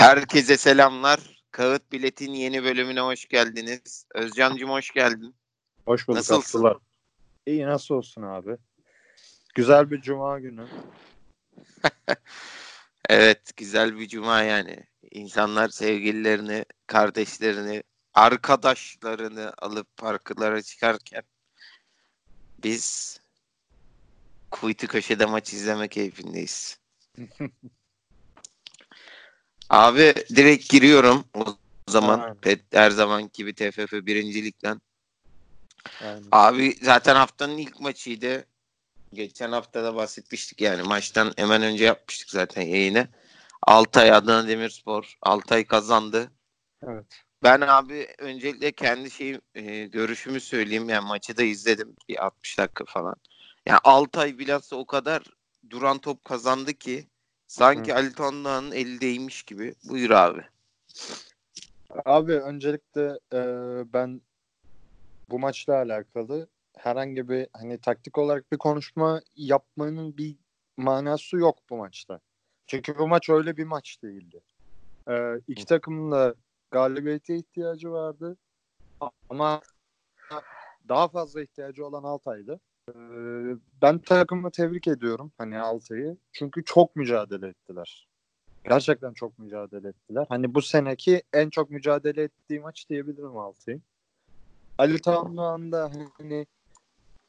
Herkese selamlar. Kağıt Bilet'in yeni bölümüne hoş geldiniz. Özcan'cım hoş geldin. Hoş bulduk Nasılsın? Abdullah. İyi nasıl olsun abi? Güzel bir cuma günü. Evet, güzel bir cuma yani. İnsanlar sevgililerini, kardeşlerini, arkadaşlarını alıp parklara çıkarken biz kuytu köşede maç izleme keyfindeyiz. Abi direkt giriyorum o zaman. Aynen. Pet- Her zaman gibi TFF birincilikten. Yani, Abi zaten haftanın ilk maçıydı. Geçen hafta da bahsetmiştik yani maçtan hemen önce yapmıştık zaten yayını. Altay Adana Demirspor. Altay kazandı. evet. Ben abi öncelikle kendi şeyim e, görüşümü söyleyeyim. Yani maçı da izledim bir 60 dakika falan. Yani Altay bilhassa o kadar duran top kazandı ki sanki Ali Tanrı'nın eli değmiş gibi. Buyur abi. Abi öncelikle e, ben bu maçla alakalı herhangi bir hani taktik olarak bir konuşma yapmanın bir manası yok bu maçta. Çünkü bu maç öyle bir maç değildi. E, iki takımın da galibiyete ihtiyacı vardı. Ama daha fazla ihtiyacı olan Altay'dı. E, ben takımı tebrik ediyorum hani Altay'ı. Çünkü çok mücadele ettiler. Gerçekten çok mücadele ettiler. Hani bu seneki en çok mücadele ettiği maç diyebilirim Altay'ın. Ali Tanrıhan da hani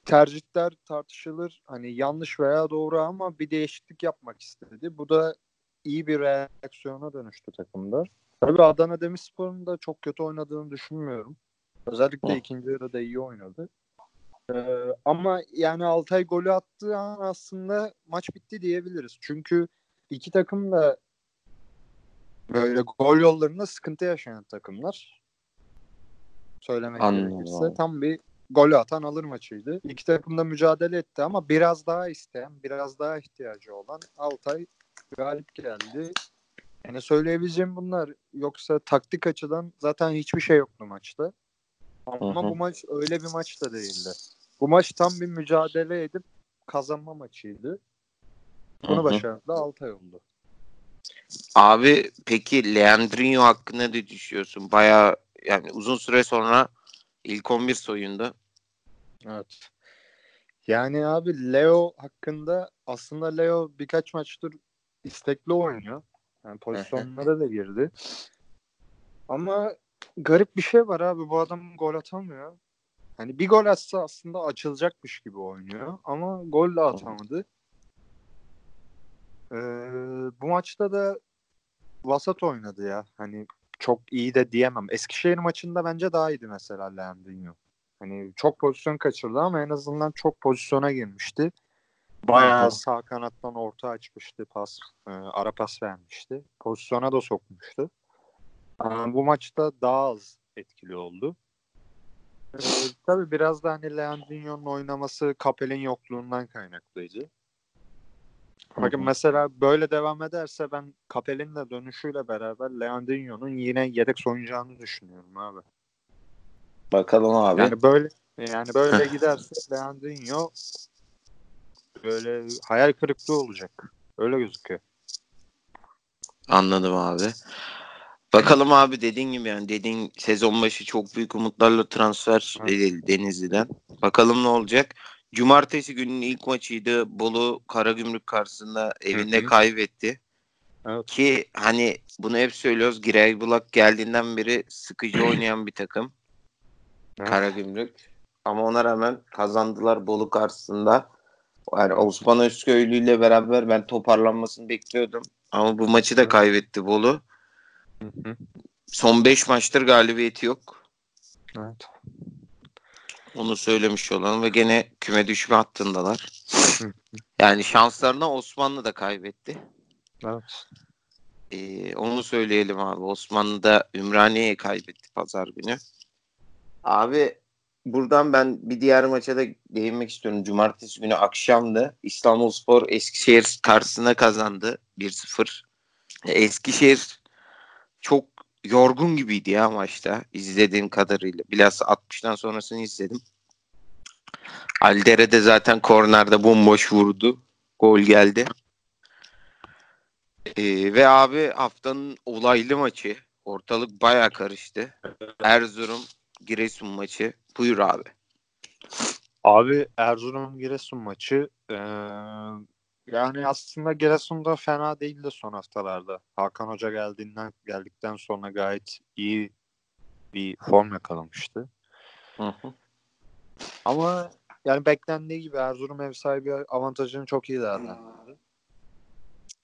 tercihler tartışılır. Hani yanlış veya doğru ama bir değişiklik yapmak istedi. Bu da iyi bir reaksiyona dönüştü takımda. Tabii Adana Demirspor'un da çok kötü oynadığını düşünmüyorum. Özellikle Hı. ikinci yarıda iyi oynadı. Ee, ama yani Altay golü attığı an aslında maç bitti diyebiliriz. Çünkü iki takım da böyle gol yollarında sıkıntı yaşayan takımlar. Söylemek Anladım gerekirse tam bir golü atan alır maçıydı. İki takım da mücadele etti ama biraz daha isteyen, biraz daha ihtiyacı olan Altay galip geldi. Yani söyleyebileceğim bunlar. Yoksa taktik açıdan zaten hiçbir şey yoktu maçta. Ama Hı hı. bu maç öyle bir maç da değildi. Bu maç tam bir mücadele edip kazanma maçıydı. Bunu başardı Altay oldu. Abi peki Leandrinho hakkında ne düşünüyorsun? Bayağı yani uzun süre sonra ilk 11 soyundu. Evet. Yani abi Leo hakkında aslında Leo birkaç maçtır istekli oynuyor. Yani pozisyonlara da girdi. Ama garip bir şey var abi. Bu adam gol atamıyor. Hani bir gol atsa aslında açılacakmış gibi oynuyor. Ama gol de atamadı. Ee, bu maçta da vasat oynadı ya. Hani çok iyi de diyemem. Eskişehir maçında bence daha iyiydi mesela Leandrinho. Hani çok pozisyon kaçırdı ama en azından çok pozisyona girmişti. Bayağı sağ kanattan orta açmıştı pas. e, ara pas vermişti. Pozisyona da sokmuştu. Ama bu maçta daha az etkili oldu. Ee, tabii biraz da hani Leandrinho'nun oynaması Kapel'in yokluğundan kaynaklıydı. Bakın mesela böyle devam ederse ben Kapel'in de dönüşüyle beraber Leandrinho'nun yine yedek soyunacağını düşünüyorum abi. Bakalım abi. Yani böyle yani böyle giderse Leandrinho böyle hayal kırıklığı olacak. Öyle gözüküyor. Anladım abi. Bakalım abi dediğin gibi yani dediğin sezon başı çok büyük umutlarla transfer edildi Denizli'den. Bakalım ne olacak. Cumartesi gününün ilk maçıydı. Bolu Karagümrük karşısında evinde Hı hı. kaybetti. Evet. Ki hani bunu hep söylüyoruz. Giray Bulak geldiğinden beri sıkıcı oynayan bir takım. Evet. Karagümrük. Ama ona rağmen kazandılar Bolu karşısında. Yani Osman Özköylü ile beraber ben toparlanmasını bekliyordum. Ama bu maçı da kaybetti Bolu. Hı hı. Son 5 maçtır galibiyeti yok. Evet. Onu söylemiş olalım ve gene küme düşme hattındalar. Yani şanslarına Osmanlı da kaybetti. Evet. Ee, onu söyleyelim abi. Osmanlı da Ümraniye'ye kaybetti pazar günü. Abi buradan ben bir diğer maça da değinmek istiyorum. Cumartesi günü akşamdı. İstanbulspor Eskişehir karşısına kazandı 1-0. Eskişehir çok yorgun gibiydi ya maçta izlediğim kadarıyla. Bilhassa 60'tan sonrasını izledim. Aldere de zaten kornerde bomboş vurdu. Gol geldi. Ee, ve abi haftanın olaylı maçı. Ortalık baya karıştı. Erzurum Giresun maçı. Buyur abi. Abi Erzurum Giresun maçı ee, yani aslında Giresun'da fena değildi son haftalarda. Hakan Hoca geldiğinden geldikten sonra gayet iyi bir form yakalamıştı. Hı hı. Ama yani beklendiği gibi Erzurum ev sahibi avantajını çok iyi değerlendirdi.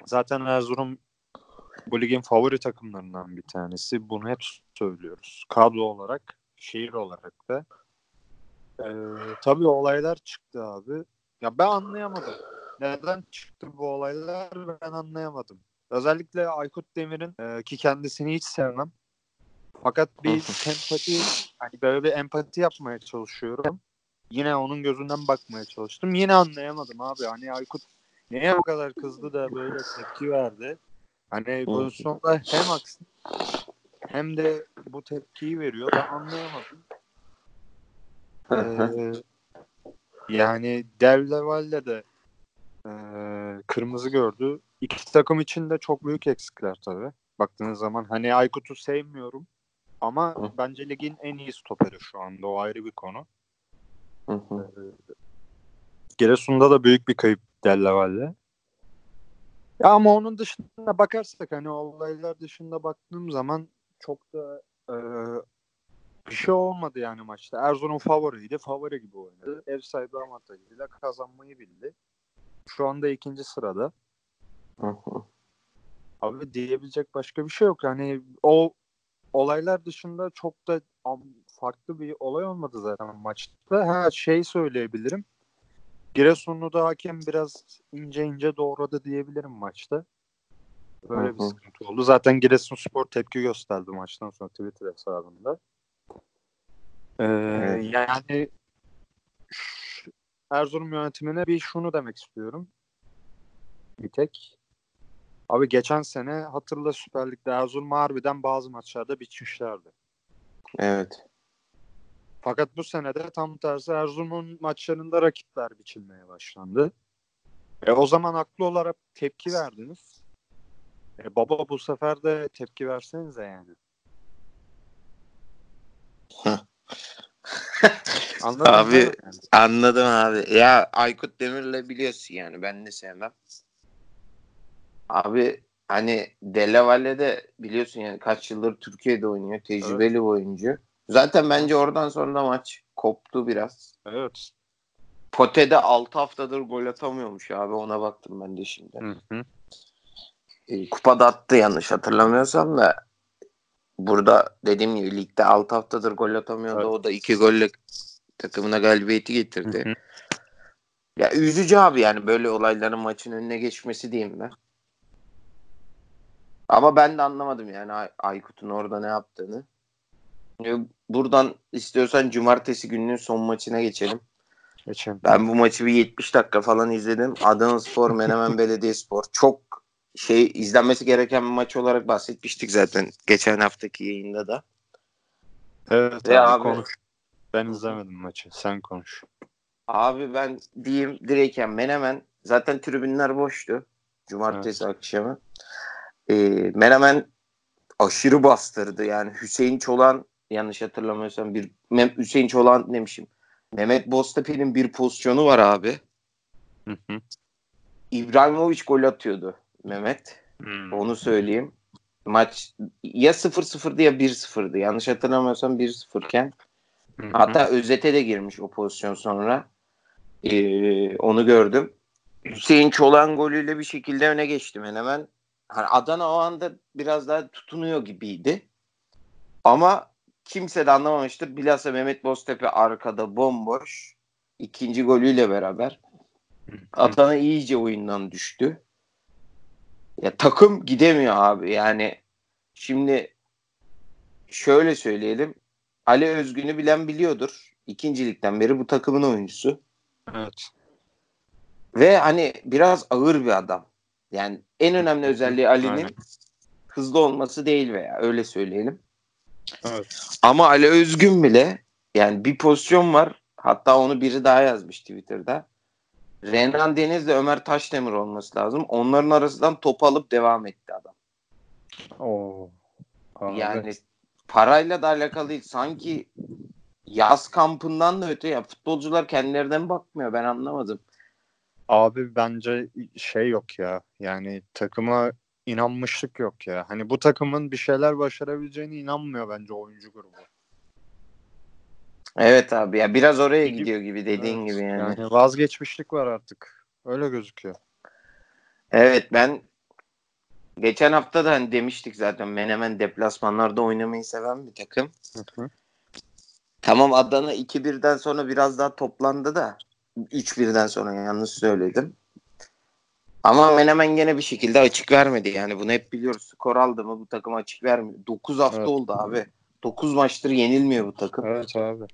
Zaten Erzurum bu ligin favori takımlarından bir tanesi. Bunu hep söylüyoruz. Kadro olarak, şehir olarak da. Ee, tabii olaylar çıktı abi. Ya ben anlayamadım. Neden çıktı bu olaylar ben anlayamadım. Özellikle Aykut Demir'in e, ki kendisini hiç sevmem. Fakat bir empati hani böyle bir empati yapmaya çalışıyorum. Yine onun gözünden bakmaya çalıştım. Yine anlayamadım abi. Hani Aykut niye bu kadar kızdı da böyle tepki verdi? Hani pozisyonda hem haksız hem de bu tepkiyi veriyor. Ben anlayamadım. ee, yani Del Valle de e, kırmızı gördü. İki takım için de çok büyük eksikler tabii. Baktığınız zaman hani Aykut'u sevmiyorum ama Hı. bence ligin en iyi stoperi şu anda. O ayrı bir konu. Hı hı. Ee, Giresun'da da büyük bir kayıp Della Valle. Ya ama onun dışında bakarsak hani olaylar dışında baktığım zaman çok da e, bir şey olmadı yani maçta. Erzurum favoriydi. Favori gibi oynadı. Ev sahibi avantajıyla kazanmayı bildi. Şu anda ikinci sırada. Abi diyebilecek başka bir şey yok. Yani o olaylar dışında çok da farklı bir olay olmadı zaten maçta. Ha şey söyleyebilirim. Giresunlu da hakem biraz ince ince doğradı diyebilirim maçta. Böyle bir sıkıntı oldu. Zaten Giresun Spor tepki gösterdi maçtan sonra Twitter hesabında. Ee, evet. Yani Erzurum yönetimine bir şunu demek istiyorum. Bir tek. Abi geçen sene hatırla Süper Lig'de Erzurum harbiden bazı maçlarda biçmişlerdi. Evet. Fakat bu senede tam tersi Erzurum'un maçlarında rakipler biçilmeye başlandı. E o zaman haklı olarak tepki verdiniz. E baba bu sefer de tepki versenize yani. Anladın abi anladım abi. Ya Aykut Demir'le biliyorsun yani ben de sevmem. Abi hani Dele de biliyorsun yani kaç yıldır Türkiye'de oynuyor. Tecrübeli evet. bir oyuncu. Zaten bence oradan sonra maç koptu biraz. Evet. Pote'de 6 haftadır gol atamıyormuş abi ona baktım ben de şimdi. Hı hı. E, kupada attı yanlış hatırlamıyorsam da burada dediğim gibi ligde 6 haftadır gol atamıyordu. Evet. O da 2 golle takımına galibiyeti getirdi. Hı hı. Ya üzücü abi yani böyle olayların maçın önüne geçmesi diyeyim ben. Ama ben de anlamadım yani Ay- Aykut'un orada ne yaptığını. Buradan istiyorsan cumartesi gününün son maçına geçelim. Geçelim. Ben bu maçı bir 70 dakika falan izledim. Adana Spor, Menemen Belediyespor. Çok şey izlenmesi gereken bir maç olarak bahsetmiştik zaten geçen haftaki yayında da. Evet Ve abi, abi konuş. Ben izlemedim maçı. Sen konuş. Abi ben diyeyim direyken Menemen zaten tribünler boştu. Cumartesi evet. akşamı. Ee, Menemen aşırı bastırdı. Yani Hüseyin Çolan yanlış hatırlamıyorsam bir Mem Hüseyin Çolan demişim. Mehmet Boztepe'nin bir pozisyonu var abi. Hı hı. İbrahimovic gol atıyordu Mehmet. Hmm. Onu söyleyeyim. Maç ya 0-0'dı ya 1-0'dı. Yanlış hatırlamıyorsam 1-0 iken. Hatta özete de girmiş o pozisyon sonra. Ee, onu gördüm. Hüseyin Çolan golüyle bir şekilde öne geçtim hemen. Hani Adana o anda biraz daha tutunuyor gibiydi. Ama kimse de anlamamıştır. Bilhassa Mehmet Boztepe arkada bomboş. ikinci golüyle beraber. Adana iyice oyundan düştü. Ya takım gidemiyor abi. Yani şimdi şöyle söyleyelim. Ali Özgün'ü bilen biliyordur. İkincilikten beri bu takımın oyuncusu. Evet. Ve hani biraz ağır bir adam. Yani en önemli özelliği Ali'nin hızlı olması değil veya öyle söyleyelim. Evet. Ama Ali Özgün bile yani bir pozisyon var. Hatta onu biri daha yazmış Twitter'da. Renan Deniz de Ömer Taşdemir olması lazım. Onların arasından top alıp devam etti adam. Oo. Abi. Yani parayla da alakalı değil. Sanki yaz kampından da öte ya futbolcular kendilerinden bakmıyor. Ben anlamadım. Abi bence şey yok ya. Yani takıma inanmışlık yok ya. Hani bu takımın bir şeyler başarabileceğine inanmıyor bence oyuncu grubu. Evet abi ya biraz oraya gidiyor gibi dediğin evet, gibi yani. Yani vazgeçmişlik var artık. Öyle gözüküyor. Evet ben geçen hafta da hani demiştik zaten Menemen deplasmanlarda oynamayı seven bir takım. Hı hı. Tamam Adana 2-1'den sonra biraz daha toplandı da 3-1'den sonra yanlış söyledim. Ama Menemen gene bir şekilde açık vermedi yani bunu hep biliyoruz. Skor aldı mı bu takım açık vermiyor. 9 hafta evet. oldu abi. 9 maçtır yenilmiyor bu takım. Evet abi.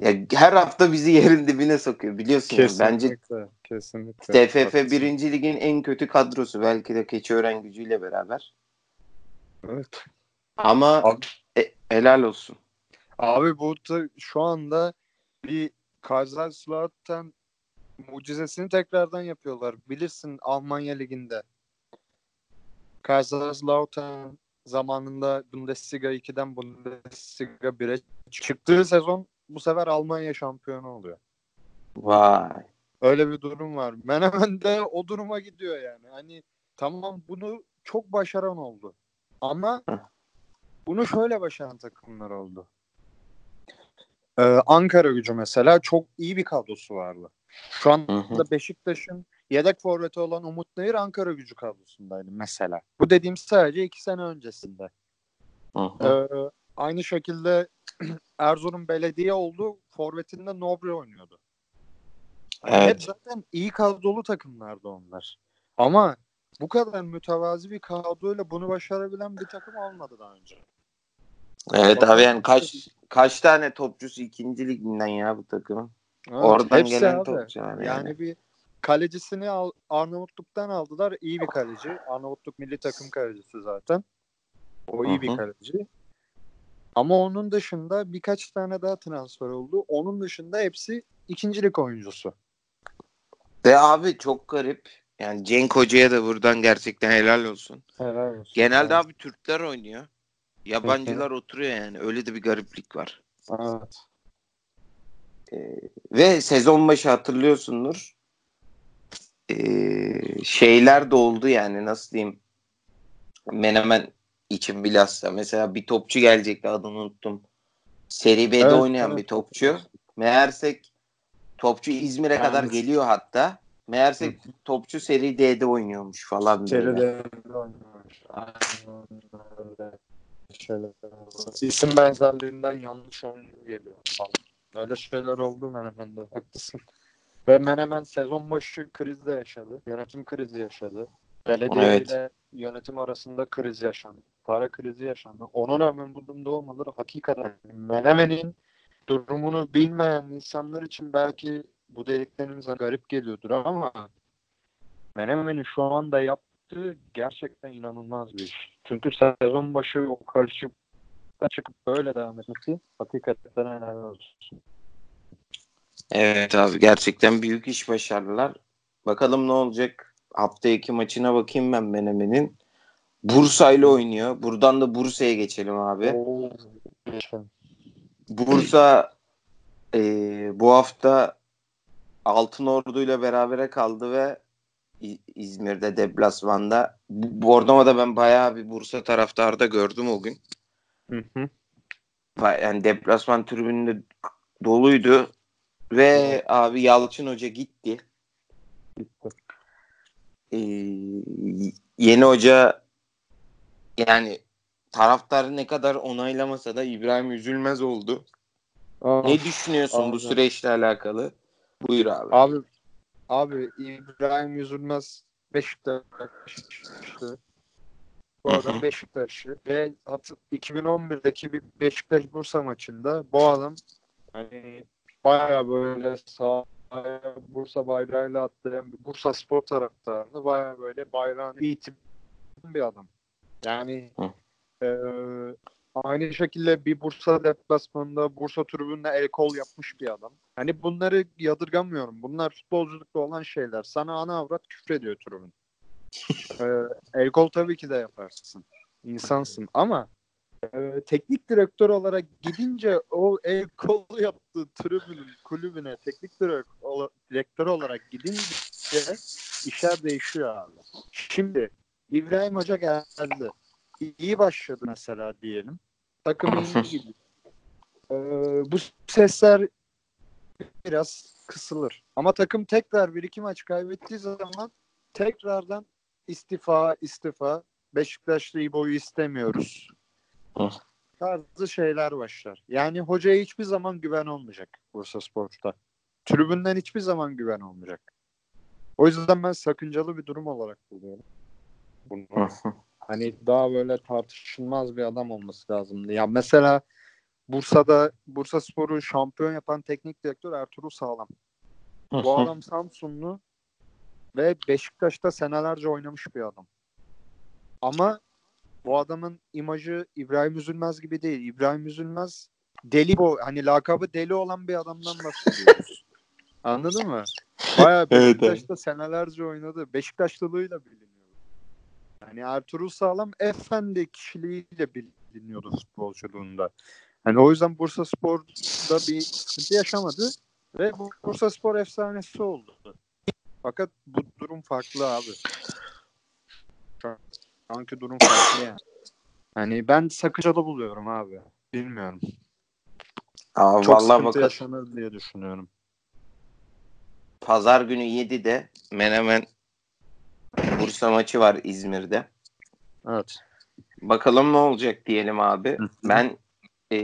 Ya her hafta bizi yerin dibine sokuyor biliyorsun. Kesinlikle. Bence kesinlikle. TFF 1. Lig'in en kötü kadrosu belki de Keçiören gücüyle beraber. Evet. Ama abi, e, helal olsun. Abi bu da şu anda bir Kaiserslautern mucizesini tekrardan yapıyorlar. Bilirsin Almanya Ligi'nde. Kaiserslautern zamanında Bundesliga 2'den Bundesliga 1'e çıktığı sezon bu sefer Almanya şampiyonu oluyor. Vay. Öyle bir durum var. Menemen de o duruma gidiyor yani. Hani tamam bunu çok başaran oldu. Ama bunu şöyle başaran takımlar oldu. Ee, Ankara gücü mesela çok iyi bir kadrosu vardı. Şu anda Beşiktaş'ın yedek forveti olan Umut Nayır Ankara gücü kadrosundaydı mesela. Bu dediğim sadece iki sene öncesinde. Ee, aynı şekilde Erzurum Belediye oldu. Forvetinde Nobre oynuyordu. Evet. Hep zaten iyi kadrolu takımlardı onlar. Ama bu kadar mütevazi bir kadroyla bunu başarabilen bir takım olmadı daha önce. Evet abi yani kaç kaç tane topçusu ikinci liginden ya bu takımın. Evet, Oradan gelen abi. topçu yani. Yani bir kalecisini al, Arnavutluk'tan aldılar. İyi bir kaleci. Arnavutluk milli takım kalecisi zaten. O iyi Hı-hı. bir kaleci. Ama onun dışında birkaç tane daha transfer oldu. Onun dışında hepsi ikincilik oyuncusu. Ve abi çok garip. Yani Cenk Hoca'ya da buradan gerçekten helal olsun. Helal olsun. Genelde abi Türkler oynuyor. Yabancılar oturuyor yani. Öyle de bir gariplik var. Evet. Ee, ve sezon başı hatırlıyorsundur. Ee, şeyler de oldu yani nasıl diyeyim. Menemen için bilhassa. Mesela bir topçu gelecekti adını unuttum. Seri B'de evet, oynayan evet. bir topçu. Meğersek topçu İzmir'e yani, kadar geliyor hatta. Meğerse topçu Seri D'de oynuyormuş falan. Seri D'de oynuyormuş. İsim benzerliğinden yanlış oyuncu geliyor falan. Öyle şeyler oldu Menemen'de. Haklısın. Ve Menemen sezon başı krizde yaşadı. Yönetim krizi yaşadı. Belediye evet. ile yönetim arasında kriz yaşandı. Para krizi yaşandı. Ona rağmen bu durumda olmaları hakikaten Menemen'in durumunu bilmeyen insanlar için belki bu dedikleriniz garip geliyordur ama Menemen'in şu anda yaptığı gerçekten inanılmaz bir iş. Çünkü sezon başı o karışık çıkıp böyle devam etmesi hakikaten helal olsun. Evet abi gerçekten büyük iş başardılar. Bakalım ne olacak. Hafta iki maçına bakayım ben Menemen'in. Bursa ile oynuyor. Buradan da Bursa'ya geçelim abi. Bursa e, bu hafta Altın Ordu ile berabere kaldı ve İzmir'de deplasmanda. Bornova'da ben bayağı bir Bursa taraftarı da gördüm o gün. Hı hı. Yani deplasman tribününde doluydu. Ve abi Yalçın Hoca gitti. Gitti. Ee, yeni hoca yani taraftarı ne kadar onaylamasa da İbrahim Üzülmez oldu. Aa, ne düşünüyorsun abi. bu süreçle alakalı? Buyur abi. Abi abi İbrahim Üzülmez Beşiktaş'tı. Bu adam Beşiktaş'ı ve 2011'deki bir Beşiktaş Bursa maçında bu adam hani baya böyle sahaya Bursa bayrağıyla atlayan Bursa spor taraftarını baya böyle bayrağını itip bir adam. Yani e, Aynı şekilde bir Bursa deplasmanında Bursa tribünde el kol yapmış bir adam. Hani bunları yadırgamıyorum. Bunlar futbolculukta olan şeyler. Sana ana avrat küfür ediyor tribün. ee, el kol tabii ki de yaparsın. İnsansın ama e, teknik direktör olarak gidince o el kolu yaptığı tribünün kulübüne teknik direktör olarak gidince işler değişiyor abi. Şimdi İbrahim Hoca geldi. İyi başladı mesela diyelim. Takım iyi gidiyor. Ee, bu sesler biraz kısılır. Ama takım tekrar bir iki maç kaybettiği zaman tekrardan istifa istifa Beşiktaşlı İbo'yu istemiyoruz. Tarzı şeyler başlar. Yani hocaya hiçbir zaman güven olmayacak Bursa Spor'da. Tribünden hiçbir zaman güven olmayacak. O yüzden ben sakıncalı bir durum olarak buluyorum. Bunu. hani daha böyle tartışılmaz bir adam olması lazımdı. Ya mesela Bursa'da Bursa Spor'u şampiyon yapan teknik direktör Ertuğrul Sağlam. Bu adam Samsunlu ve Beşiktaş'ta senelerce oynamış bir adam. Ama bu adamın imajı İbrahim Üzülmez gibi değil. İbrahim Üzülmez deli bu. Hani lakabı deli olan bir adamdan bahsediyoruz. Anladın mı? Bayağı Beşiktaş'ta evet, senelerce oynadı. Beşiktaşlılığıyla biliniyor. Yani Ertuğrul Sağlam efendi kişiliğiyle biliniyordu futbolculuğunda. Hani o yüzden Bursa Spor'da bir sıkıntı yaşamadı ve Bursa Spor efsanesi oldu. Fakat bu durum farklı abi. Şu anki durum farklı yani. Hani ben sakıncalı buluyorum abi. Bilmiyorum. Abi Çok vallahi bakın, yaşanır diye düşünüyorum. Pazar günü 7'de Menemen Bursa maçı var İzmir'de. Evet. Bakalım ne olacak diyelim abi. Ben e,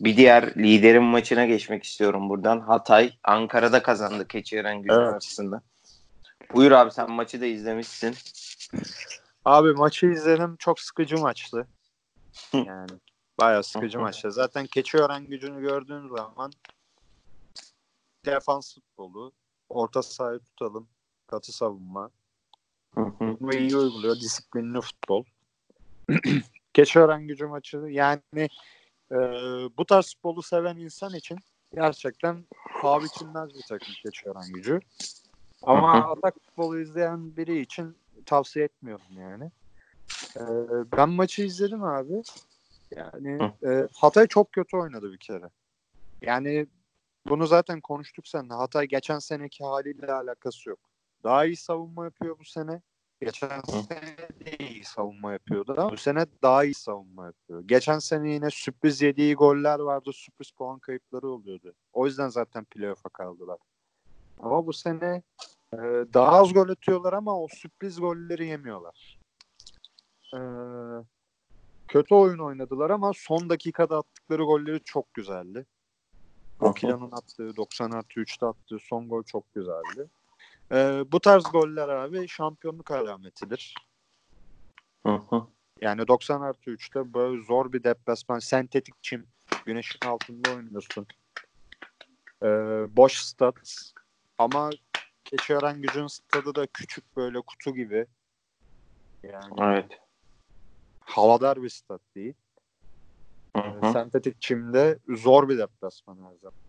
bir diğer liderin maçına geçmek istiyorum buradan. Hatay Ankara'da kazandı Keçiören gücü evet. açısından. Buyur abi sen maçı da izlemişsin. Abi maçı izledim. Çok sıkıcı maçtı. Yani bayağı sıkıcı maçtı. Zaten Keçiören gücünü gördüğün zaman defans futbolu, orta sahayı tutalım, katı savunma. Bunu iyi uyguluyor. Disiplinli futbol. Keçiören gücü maçı yani e, bu tarz futbolu seven insan için gerçekten paha biçilmez bir takım Keçiören gücü. Ama atak futbolu izleyen biri için tavsiye etmiyorum yani. Ee, ben maçı izledim abi. Yani e, Hatay çok kötü oynadı bir kere. Yani bunu zaten konuştuk seninle. Hatay geçen seneki haliyle alakası yok. Daha iyi savunma yapıyor bu sene. Geçen sene de iyi savunma yapıyordu ama bu sene daha iyi savunma yapıyor. Geçen sene yine sürpriz yediği goller vardı. Sürpriz puan kayıpları oluyordu. O yüzden zaten playoff'a kaldılar. Ama bu sene e, daha az gol atıyorlar ama o sürpriz golleri yemiyorlar. E, kötü oyun oynadılar ama son dakikada attıkları golleri çok güzeldi. Okila'nın attığı 90 artı 3'te attığı son gol çok güzeldi. E, bu tarz goller abi şampiyonluk alametidir. Yani 90 artı 3'te böyle zor bir deplasman, sentetik çim, güneşin altında oynuyorsun. E, boş stat ama Keçiören gücün stadı da küçük böyle kutu gibi. Yani evet. havadar bir stat değil. Hı hı. Sentetik çimde zor bir deplasman her zaman.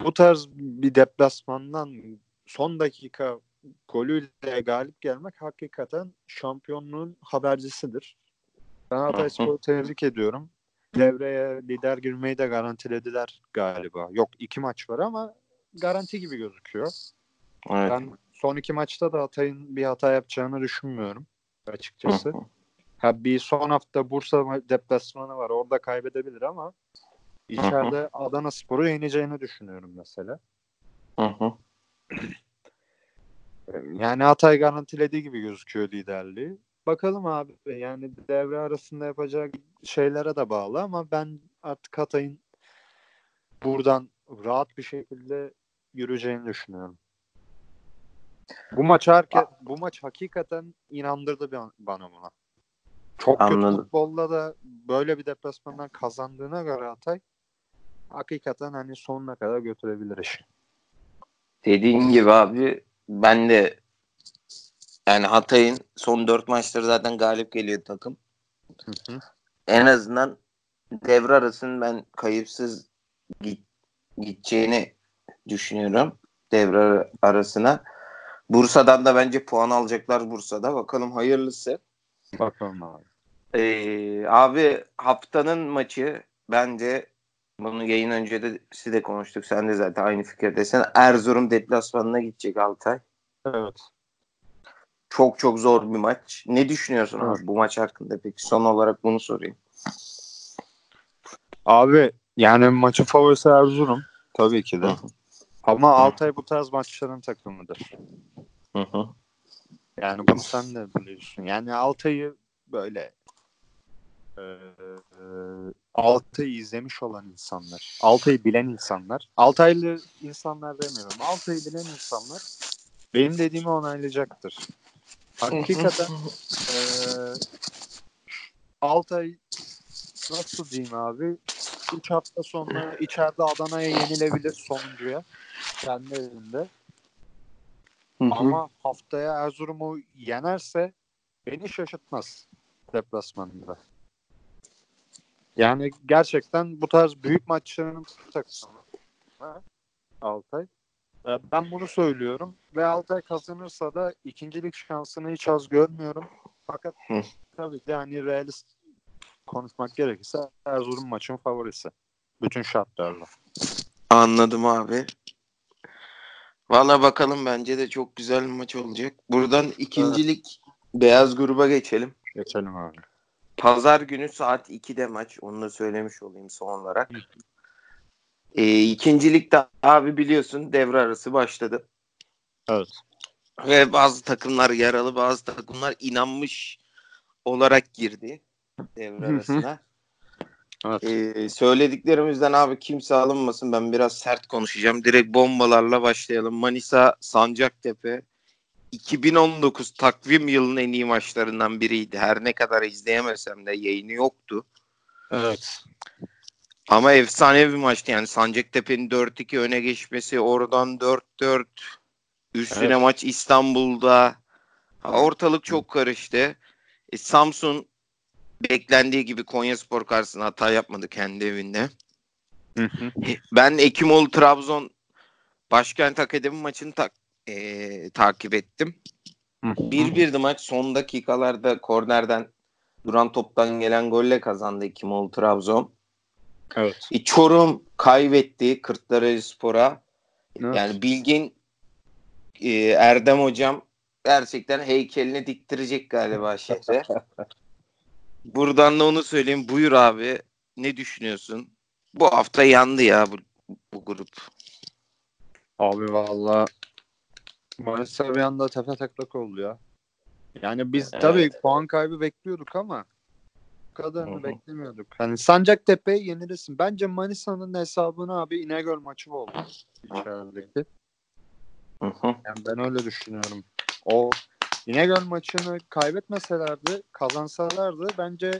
Bu tarz bir deplasmandan son dakika golüyle galip gelmek hakikaten şampiyonluğun habercisidir. Ben Hatay Spor'u tebrik ediyorum. Devreye lider girmeyi de garantilediler galiba. Yok iki maç var ama garanti gibi gözüküyor. Evet. Ben son iki maçta da Hatay'ın bir hata yapacağını düşünmüyorum açıkçası. Ha bir son hafta Bursa deplasmanı var. Orada kaybedebilir ama içeride Adana Spor'u yeneceğini düşünüyorum mesela. yani Hatay garantilediği gibi gözüküyor liderliği. Bakalım abi yani devre arasında yapacak şeylere de bağlı ama ben artık Hatay'ın buradan rahat bir şekilde yürüyeceğini düşünüyorum. Bu maç herke, bu maç hakikaten inandırdı bana buna. Çok Anladım. kötü futbolda da böyle bir deplasmandan kazandığına göre Hatay hakikaten hani sonuna kadar götürebilir işi. Dediğin gibi abi ben de yani Hatay'ın son dört maçları zaten galip geliyor takım. Hı hı. en azından devre arasının ben kayıpsız git, gideceğini düşünüyorum devre arasına. Bursa'dan da bence puan alacaklar Bursa'da. Bakalım hayırlısı. Bakalım abi. Ee, abi haftanın maçı bence bunu yayın önce de siz de konuştuk. Sen de zaten aynı fikirdesin. Erzurum deplasmanına gidecek Altay. Evet. Çok çok zor bir maç. Ne düşünüyorsun abi bu maç hakkında peki? Son olarak bunu sorayım. Abi yani maçın favorisi Erzurum. Tabii ki de. Ama Altay bu tarz maçların takımıdır. Hı hı. Yani bunu sen de biliyorsun. Yani Altay'ı böyle e, e, Altay'ı izlemiş olan insanlar, Altay'ı bilen insanlar, Altaylı insanlar demiyorum, Altay'ı bilen insanlar benim dediğimi onaylayacaktır. Hakikaten e, Altay nasıl diyeyim abi 3 hafta sonra içeride Adana'ya yenilebilir sonuncuya kendi evinde. Ama haftaya Erzurum'u yenerse beni şaşırtmaz deplasmanında. Yani gerçekten bu tarz büyük maçların takımı Altay. Ee, Ben bunu söylüyorum ve Altay kazanırsa da ikincilik şansını hiç az görmüyorum. Fakat Hı. tabii ki hani realist konuşmak gerekirse Erzurum maçın favorisi. Bütün şartlarla. Anladım abi. Valla bakalım bence de çok güzel bir maç olacak. Buradan ikincilik beyaz gruba geçelim. Geçelim abi. Pazar günü saat 2'de maç. Onu da söylemiş olayım son olarak. Ee, ikincilikte abi biliyorsun devre arası başladı. Evet. Ve bazı takımlar yaralı bazı takımlar inanmış olarak girdi devre arasına. Evet. Ee, söylediklerimizden abi kimse alınmasın. Ben biraz sert konuşacağım. Direkt bombalarla başlayalım. Manisa Sancaktepe 2019 takvim yılının en iyi maçlarından biriydi. Her ne kadar izleyemesem de yayını yoktu. Evet. Ama efsane bir maçtı yani Sancaktepe'nin 4-2 öne geçmesi oradan 4-4 üstüne Evet. maç İstanbul'da Ha, ortalık çok karıştı. E, Samsun beklendiği gibi Konyaspor karşısında hata yapmadı kendi evinde. Hı hı. E, Ben Ekimoğlu Trabzon Başkent Akademi maçını tak- e, takip ettim. Hı hı. 1-1'di maç. Son dakikalarda kornerden duran toptan gelen golle kazandı Ekimoğlu Trabzon. Evet. E, Çorum kaybetti Kırklarelispor'a. Evet. Yani Bilgin e, Erdem hocam gerçekten heykelini diktirecek galiba şehre. Buradan da onu söyleyeyim. Buyur abi. Ne düşünüyorsun? Bu hafta yandı ya bu, bu grup. Abi valla Manisa bir anda tepe taklak oldu ya. Yani biz Evet. tabii puan kaybı bekliyorduk ama bu kadarını Hı hı. beklemiyorduk. Hani Sancaktepe'ye yenilirsin. Bence Manisa'nın hesabını abi İnegöl maçı oldu. İçerideki. Hı hı. Yani ben öyle düşünüyorum. O İnegöl maçını kaybetmeselerdi, kazansalardı bence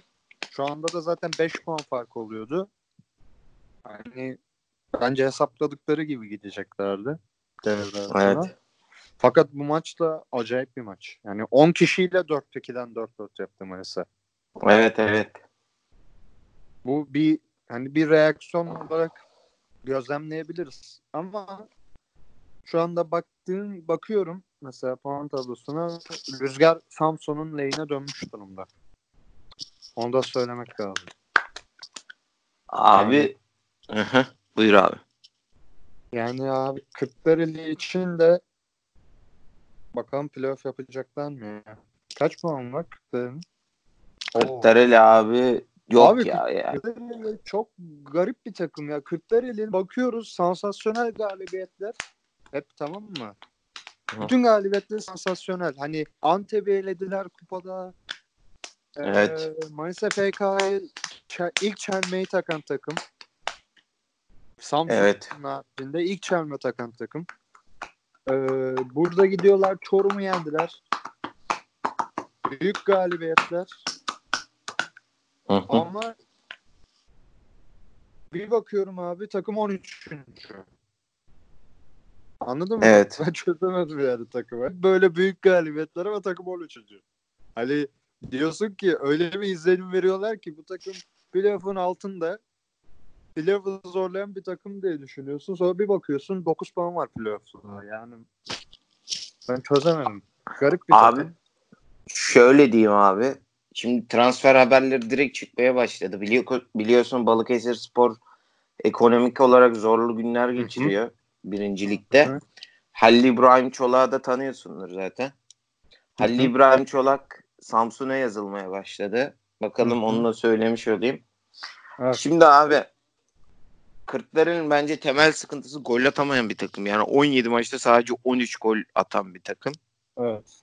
şu anda da zaten 5 puan fark oluyordu. Hani bence hesapladıkları gibi gideceklerdi arasına. Fakat bu maç da acayip bir maç. Yani 10 kişiyle 4-2'den 4-4 yaptı Manisa. Evet evet. Bu bir hani bir reaksiyon olarak gözlemleyebiliriz. Ama şu anda baktığım bakıyorum mesela puan tablosuna Rüzgar Samsun'un lehine dönmüş durumda. Onu da söylemek lazım. Abi Hı hı. Buyur abi. Yani abi Kırklareli için de bakalım playoff yapacaklar mı ya? Kaç puan var Kırklareli'nin? Oo. Kırklareli abi yok Abi, ya ya. Kırklareli çok garip bir takım ya. Kırklareli bakıyoruz sansasyonel galibiyetler. Hep tamam mı? Hı. Bütün galibiyetler sansasyonel. Hani Antep'i elediler kupada. Ee, Evet. Manisa PK'yı çe- ilk çelmeyi takan takım. Samsun'un Evet. haricinde ilk çelme takan takım. Ee, burada gidiyorlar Çorum'u yendiler. Büyük galibiyetler. Hı hı. Ama bir bakıyorum abi takım 13. Anladın mı? Evet. Ben çözemedim yani takımı. Böyle büyük galibiyetler ama takım 13. Hani diyorsun ki öyle bir izlenim veriyorlar ki bu takım playoff'un altında playoff'u zorlayan bir takım diye düşünüyorsun. Sonra bir bakıyorsun 9 puan var playoff'ta. Yani ben çözemedim. Garip bir Abi takım. şöyle diyeyim abi. Şimdi transfer haberleri direkt çıkmaya başladı. Biliyor, biliyorsun Balıkesir Spor ekonomik olarak zorlu günler geçiriyor birincilikte. Hı. Halil İbrahim Çolak'ı da tanıyorsundur zaten. Halil. İbrahim Çolak Samsun'a yazılmaya başladı. Bakalım Hı hı. onu da söylemiş olayım. Evet. Şimdi abi Kırklareli'nin bence temel sıkıntısı gol atamayan bir takım. Yani 17 maçta sadece 13 gol atan bir takım. Evet.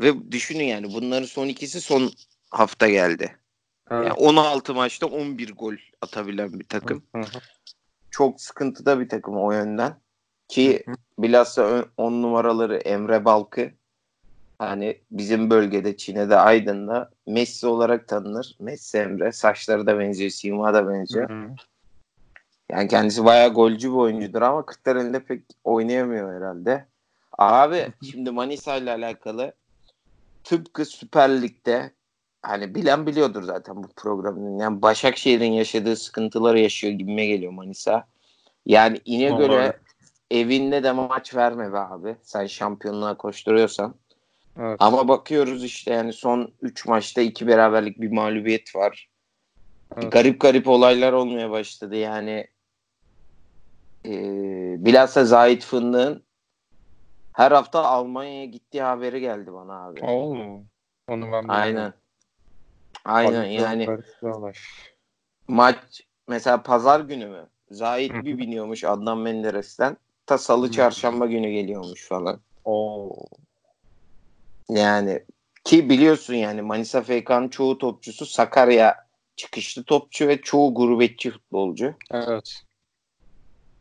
Ve düşünün yani bunların son ikisi son hafta geldi. Evet. Yani 16 maçta 11 gol atabilen bir takım. Hı hı. Çok sıkıntıda bir takım o yönden. Ki Hı hı. bilhassa 10 numaraları Emre Balkı hani bizim bölgede Çin'de Aydın'da Messi olarak tanınır. Messi Emre. Saçları da benziyor. Sima da benziyor. Hı hı. Yani kendisi bayağı golcü bir oyuncudur ama Kırklareli'nde pek oynayamıyor herhalde. Abi şimdi Manisa ile alakalı tıpkı Süper Lig'de hani bilen biliyordur zaten bu programın. Yani Başakşehir'in yaşadığı sıkıntıları yaşıyor gibime geliyor Manisa. Yani İnegöl'e Doğru. evinde de maç verme be abi. Sen şampiyonluğa koşturuyorsan. Evet. Ama bakıyoruz işte yani son 3 maçta 2 beraberlik bir mağlubiyet var. Evet. Garip garip olaylar olmaya başladı yani. E, bilhassa Zahit Fındık'ın her hafta Almanya'ya gittiği haberi geldi bana abi. Oo. Onu ben bilmiyorum. Aynen. Aynen yani maç mesela pazar günü mü? Zahit bir biniyormuş Adnan Menderes'ten. Ta salı çarşamba günü geliyormuş falan. Oo. Yani ki biliyorsun yani Manisa FK'nın çoğu topçusu Sakarya çıkışlı topçu ve çoğu gurbetçi futbolcu. Evet.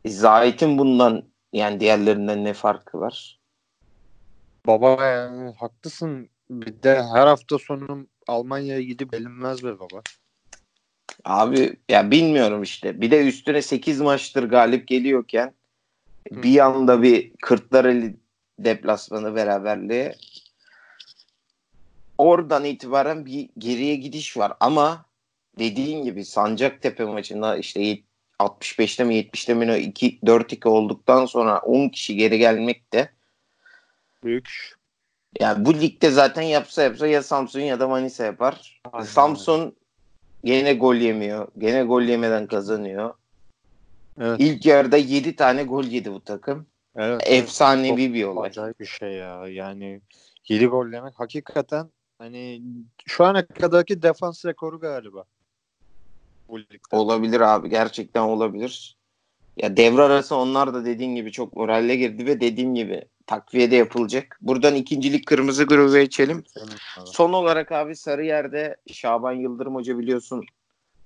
Zahit'in bundan yani diğerlerinden ne farkı var? Baba yani haklısın. Bir de her hafta sonu Almanya'ya gidip elinmez be baba. Abi ya bilmiyorum işte. Bir de üstüne 8 maçtır galip geliyorken Hı. bir anda bir Kırklareli deplasmanı beraberliği oradan itibaren bir geriye gidiş var ama dediğin gibi Sancaktepe maçında işte 65'te mi 70'te mi ne 2 4-2 olduktan sonra 10 kişi geri gelmek de Büyük iş. yani bu ligde zaten yapsa yapsa ya Samsun ya da Manisa yapar. Aynen Samsun gene gol yemiyor. Gene gol yemeden kazanıyor. Evet. İlk yarıda 7 tane gol yedi bu takım. evet. Efsanevi Çok bir olay. Acayip bir şey ya. Yani 7 gol yemek hakikaten hani şu ana kadarki defans rekoru galiba. Bu ligde. Olabilir abi. Gerçekten olabilir. Ya devre arası onlar da dediğin gibi çok moralle girdi ve dediğim gibi takviye de yapılacak. Buradan ikincilik kırmızı grubu geçelim. Son olarak abi Sarıyer'de Şaban Yıldırım Hoca biliyorsun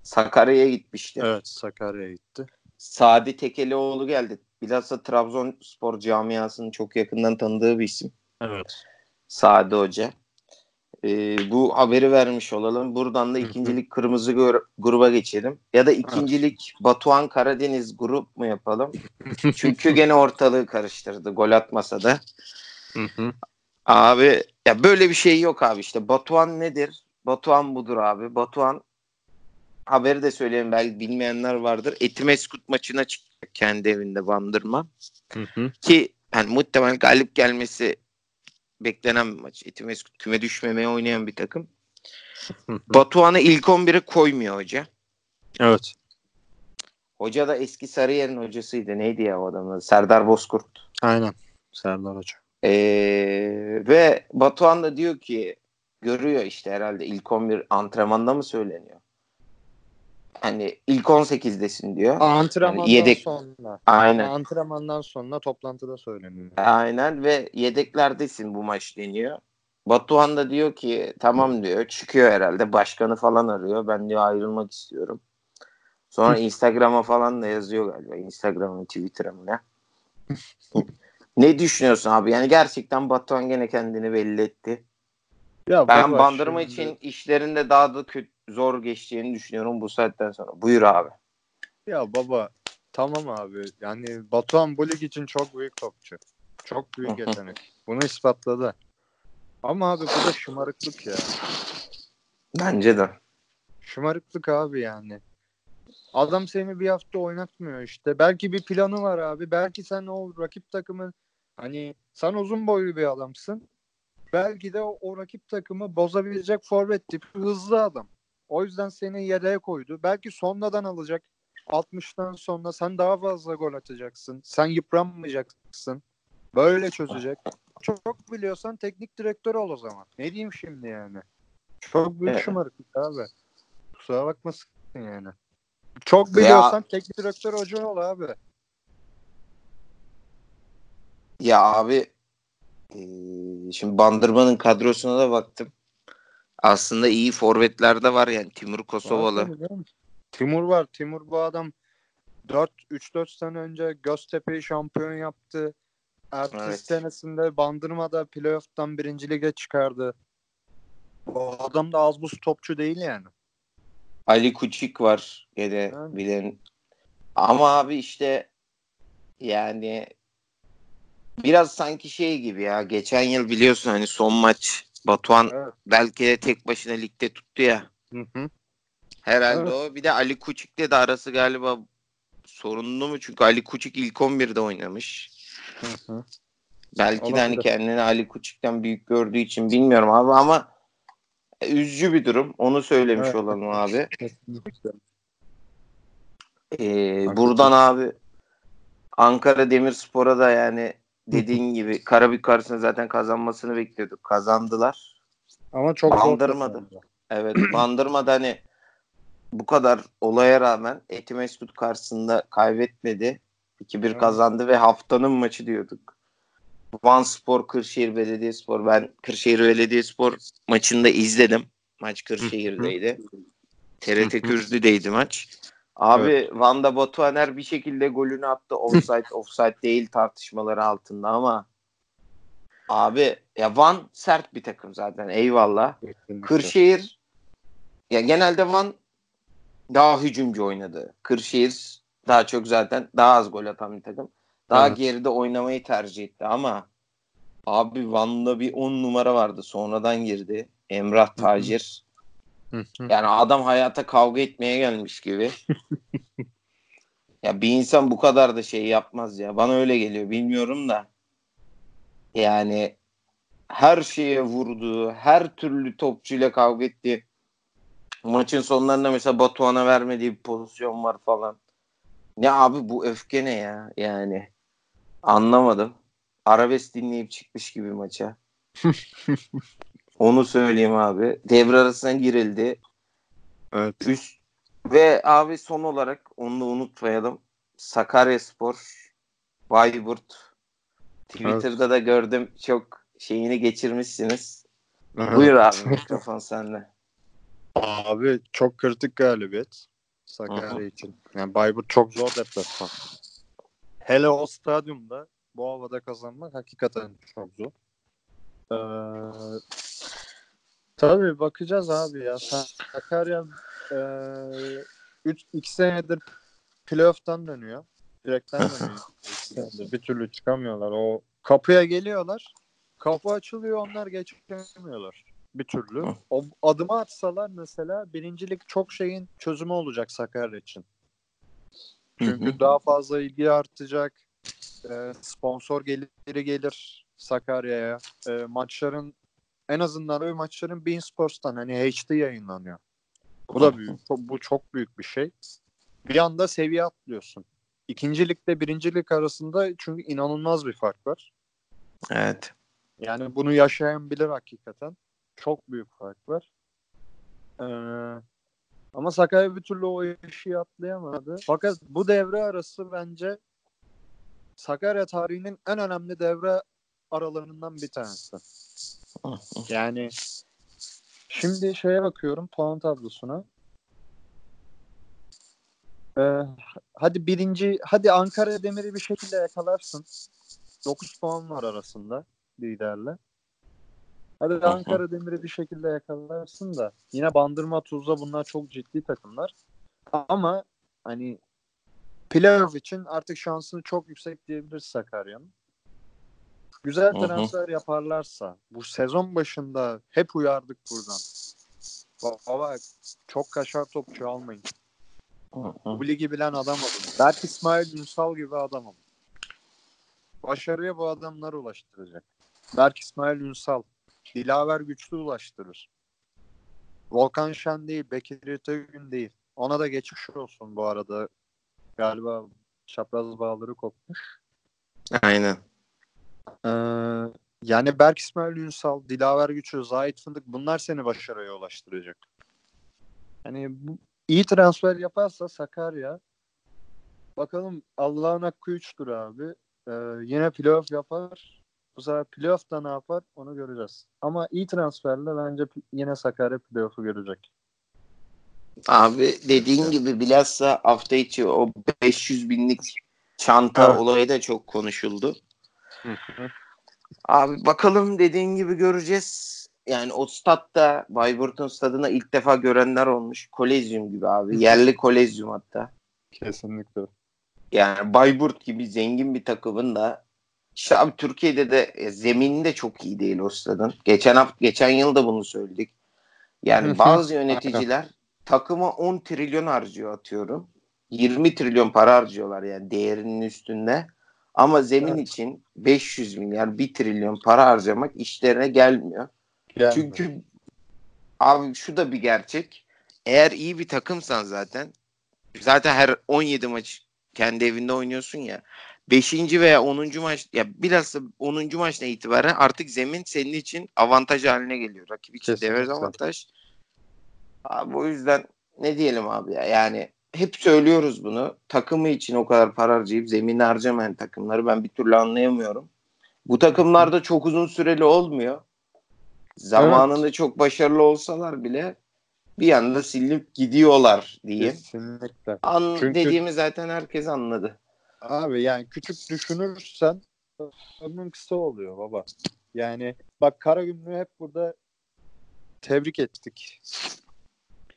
Sakarya'ya gitmişti. Evet Sakarya'ya gitti. Sadi Tekelioğlu geldi. Bilhassa Trabzonspor camiasının çok yakından tanıdığı bir isim. Evet. Sadi Hoca. Ee, bu haberi vermiş olalım. Buradan da ikincilik kırmızı gru- gruba geçelim. Ya da ikincilik Batuhan Karadeniz grup mu yapalım? Çünkü gene ortalığı karıştırdı gol atmasa da. Abi ya böyle bir şey yok abi işte. Batuhan nedir? Batuhan budur abi. Batuhan haberi de söyleyeyim belki bilmeyenler vardır. Etimeskut maçına çıktı kendi evinde Bandırma. Ki yani muhtemelen galip gelmesi beklenen bir maç. Etimeskut küme düşmemeye oynayan bir takım. Batuhan'ı ilk 11'e koymuyor hoca. Evet. Hoca da eski Sarıyer'in hocasıydı. Neydi ya o adamın adı? Serdar Bozkurt. Aynen. Serdar Hoca. Ee, ve Batuhan da diyor ki görüyor işte herhalde ilk 11 antrenmanda mı söyleniyor? Hani ilk 18'desin diyor. Antrenmandan Yani yedek- sonra. Aynen. Antrenmandan sonra toplantıda söyleniyor. Aynen ve yedeklerdesin bu maç deniyor. Batuhan da diyor ki tamam diyor. Çıkıyor herhalde. Başkanı falan arıyor. Ben diyor ayrılmak istiyorum. Sonra Instagram'a falan da yazıyor galiba. Instagram'a, Twitter'a mı ne? ne düşünüyorsun abi? Yani gerçekten Batuhan gene kendini belli etti. Ya Ben bandırma şimdi- için işlerinde daha da kötü, zor geçeceğini düşünüyorum bu saatten sonra. Buyur abi. Ya baba tamam abi. Yani Batuhan bu lig için çok büyük topçu. Çok büyük yetenek. Bunu ispatladı. Ama abi bu da şımarıklık ya. Bence de. Şımarıklık abi yani. Adam seni bir hafta oynatmıyor işte. Belki bir planı var abi. Belki sen o rakip takımın hani sen uzun boylu bir adamsın. Belki de o, o rakip takımı bozabilecek forvet tipi hızlı adam. O yüzden seni yedeğe koydu. Belki sonradan alacak. 60'tan sonra sen daha fazla gol atacaksın. Sen yıpranmayacaksın. Böyle çözecek. Çok, çok biliyorsan teknik direktör ol o zaman. Ne diyeyim şimdi yani? Çok büyük Evet. şımarıklık abi. Kusura bakmasın yani. Çok biliyorsan teknik direktör hoca ol abi. Ya abi e, şimdi Bandırma'nın kadrosuna da baktım. Aslında iyi forvetler de var yani Timur Kosovalı. Var. Timur var. Timur bu adam 4 3-4 sene önce Göztepe'yi şampiyon yaptı. Ertesi Evet. senesinde Bandırma'da playoff'tan birinci lige çıkardı. Bu adam da az buz topçu değil yani. Ali Kuçik var yine Yani. bilen. Ama abi işte yani biraz sanki şey gibi ya geçen yıl biliyorsun hani son maç Batuhan Evet. belki de tek başına ligde tuttu ya. Hı hı. Herhalde Evet. o. Bir de Ali Kuçik'le de arası galiba sorunlu mu? Çünkü Ali Kuçik ilk 11'de oynamış. Hı hı. Belki de hani Olabilir. kendini Ali Kuçik'ten büyük gördüğü için bilmiyorum abi ama üzücü bir durum. Onu söylemiş Evet. olalım abi. Ee, buradan abi Ankara Demirspor'a da yani dediğin gibi Karabük karşısında zaten kazanmasını bekliyorduk. Kazandılar. Ama çok Bandırmadı. Evet Bandırma'da hani bu kadar olaya rağmen Etimesgut karşısında kaybetmedi. 2-1 Evet. kazandı ve haftanın maçı diyorduk. Van Spor, Kırşehir Belediyespor. Ben Kırşehir Belediyespor maçını da izledim. Maç Kırşehir'deydi. TRT. Kürdü'deydi maç. Abi Van'da Batuhaner bir şekilde golünü attı. Offside, offside değil tartışmaları altında ama abi ya Van sert bir takım zaten eyvallah. Kesinlikle. Kırşehir ya genelde Van daha hücumcu oynadı. Kırşehir daha çok zaten daha az gol atan bir takım. Daha Evet. geride oynamayı tercih etti ama abi Van'da bir 10 numara vardı. Sonradan girdi. Emrah Tacir. Yani adam hayata kavga etmeye gelmiş gibi. ya bir insan bu kadar da şey yapmaz ya. Bana öyle geliyor. Bilmiyorum da. Yani her şeye vurdu. Her türlü topçuyla kavga etti. Maçın sonlarında mesela Batuhan'a vermediği bir pozisyon var falan. Ne abi bu öfke ne ya? Yani anlamadım. Arabesk dinleyip çıkmış gibi maça. Onu söyleyeyim abi. Devre arasına girildi. Evet. Üst ve abi son olarak onu da unutmayalım. Sakaryaspor, Bayburt. Twitter'da da gördüm çok şeyini geçirmişsiniz. Evet. Buyur abi mikrofon sende. Abi çok kritik galibiyet Sakarya için. Yani Bayburt çok zor deplasman. Hele o stadyumda bu havada kazanmak hakikaten çok zor. Ee, tabii bakacağız abi ya. Sakarya e, 3 2 senedir playoff'tan dönüyor. Direkten dönüyor. Bir türlü çıkamıyorlar. O kapıya geliyorlar. Kapı açılıyor onlar geçemiyorlar bir türlü. O adımı atsalar mesela birincilik çok şeyin çözümü olacak Sakarya için. Çünkü daha fazla ilgi artacak. Ee, sponsor geliri gelir Sakarya'ya. Ee, maçların en azından öyle maçların Bein Sports'tan hani HD yayınlanıyor. Bu da büyük. Bu, çok büyük bir şey. Bir anda seviye atlıyorsun. İkincilikle birincilik arasında çünkü inanılmaz bir fark var. Evet. Yani bunu yaşayan bilir hakikaten. Çok büyük fark var. Ee, ama Sakarya bir türlü o eşiği atlayamadı. Fakat bu devre arası bence Sakarya tarihinin en önemli devre aralarından bir tanesi. Yani şimdi şeye bakıyorum puan tablosuna. Ee, hadi birinci, hadi Ankara Demir'i bir şekilde yakalarsın. 9 puan var arasında liderle. Hadi. Ankara Demir'i bir şekilde yakalarsın da yine Bandırma Tuzla bunlar çok ciddi takımlar. Ama hani playoff için artık şansını çok yüksek diyebiliriz Sakarya'nın. Güzel transfer yaparlarsa bu sezon başında hep uyardık buradan. Baba çok kaşar topçu almayın. Bu ligi bilen adam olun. Berk İsmail Ünsal gibi adam olun. Başarıya bu adamlar ulaştıracak. Berk İsmail Ünsal. Dilaver güçlü ulaştırır. Volkan Şen değil, Bekir Ötegün değil. Ona da geçmiş olsun bu arada. Galiba çapraz bağları kopmuş. Aynen. Ee, yani Berk İsmail Ünsal, Dilaver Güçlü, Zahit Fındık bunlar seni başarıya ulaştıracak. Yani bu, iyi transfer yaparsa Sakarya bakalım Allah'ın hakkı 3'tür abi. Ee, yine playoff yapar. Bu sefer playoff'ta ne yapar onu göreceğiz. Ama iyi transferle bence yine Sakarya playoff'u görecek. Abi dediğin gibi bilhassa hafta içi o 500 binlik çanta evet. olayı da çok konuşuldu. Abi bakalım dediğin gibi göreceğiz. Yani o statta Bayburt'un stadına ilk defa görenler olmuş. Kolezyum gibi abi. Yerli kolezyum hatta. Kesinlikle. Yani Bayburt gibi zengin bir takımın da işte abi Türkiye'de de e, zemini de çok iyi değil o stadın. Geçen hafta geçen yıl da bunu söyledik. Yani bazı yöneticiler takıma 10 trilyon harcıyor atıyorum. 20 trilyon para harcıyorlar yani değerinin üstünde. Ama zemin evet. için 500 milyar 1 trilyon para harcamak işlerine gelmiyor. Gelmiyor. Çünkü abi şu da bir gerçek. Eğer iyi bir takımsan zaten zaten her 17 maç kendi evinde oynuyorsun ya. 5. veya 10. maç ya bilhassa 10. maçtan itibaren artık zemin senin için avantaj haline geliyor. Rakip için dezavantaj. Abi o yüzden ne diyelim abi ya yani hep söylüyoruz bunu. Takımı için o kadar para harcayıp zemini harcamayan takımları ben bir türlü anlayamıyorum. Bu takımlar da çok uzun süreli olmuyor. Zamanında evet. çok başarılı olsalar bile bir anda silinip gidiyorlar diye. Kesinlikle. An Çünkü, dediğimi zaten herkes anladı. Abi yani küçük düşünürsen ömrün kısa oluyor baba. Yani bak Karagümrük'ü hep burada tebrik ettik.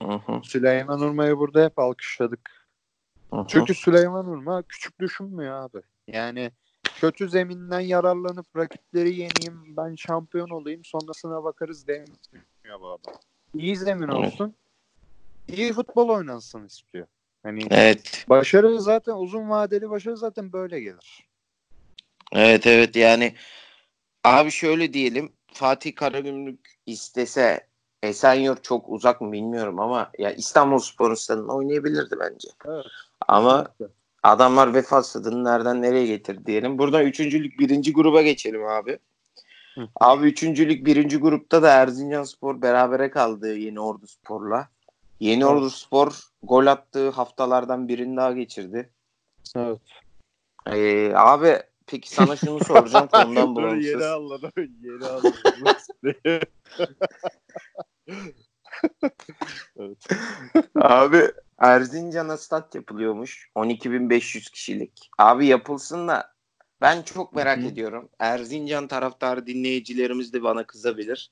Hı-hı. Süleyman Urma'yı burada hep alkışladık. Hı-hı. Çünkü Süleyman Urma küçük düşünmüyor abi. Yani kötü zeminden yararlanıp rakipleri yeneyim ben şampiyon olayım sonrasına bakarız demiyor baba. İyi zemin olsun. İyi futbol oynansın istiyor. Hani evet. Başarı zaten uzun vadeli başarı zaten böyle gelir. Evet evet yani abi şöyle diyelim Fatih Karagümrük istese Esenyurt çok uzak mı bilmiyorum ama ya İstanbul Spor Stadı'nda oynayabilirdi bence. Evet. Ama adamlar Vefa Stadı'nı nereden nereye getirdi diyelim. Buradan üçüncülük birinci gruba geçelim abi. Hı. Abi üçüncülük birinci grupta da Erzincan Spor berabere kaldı Yeni Ordu Spor'la. Yeni evet. Ordu Spor gol attığı haftalardan birini daha geçirdi. Evet. Ee, abi peki sana şunu soracağım konudan bağımsız. Yeni anladım. Yeni anladım. evet. Abi Erzincan'a stat yapılıyormuş. 12.500 kişilik. Abi yapılsın da ben çok merak Hı-hı. ediyorum. Erzincan taraftarı dinleyicilerimiz de bana kızabilir.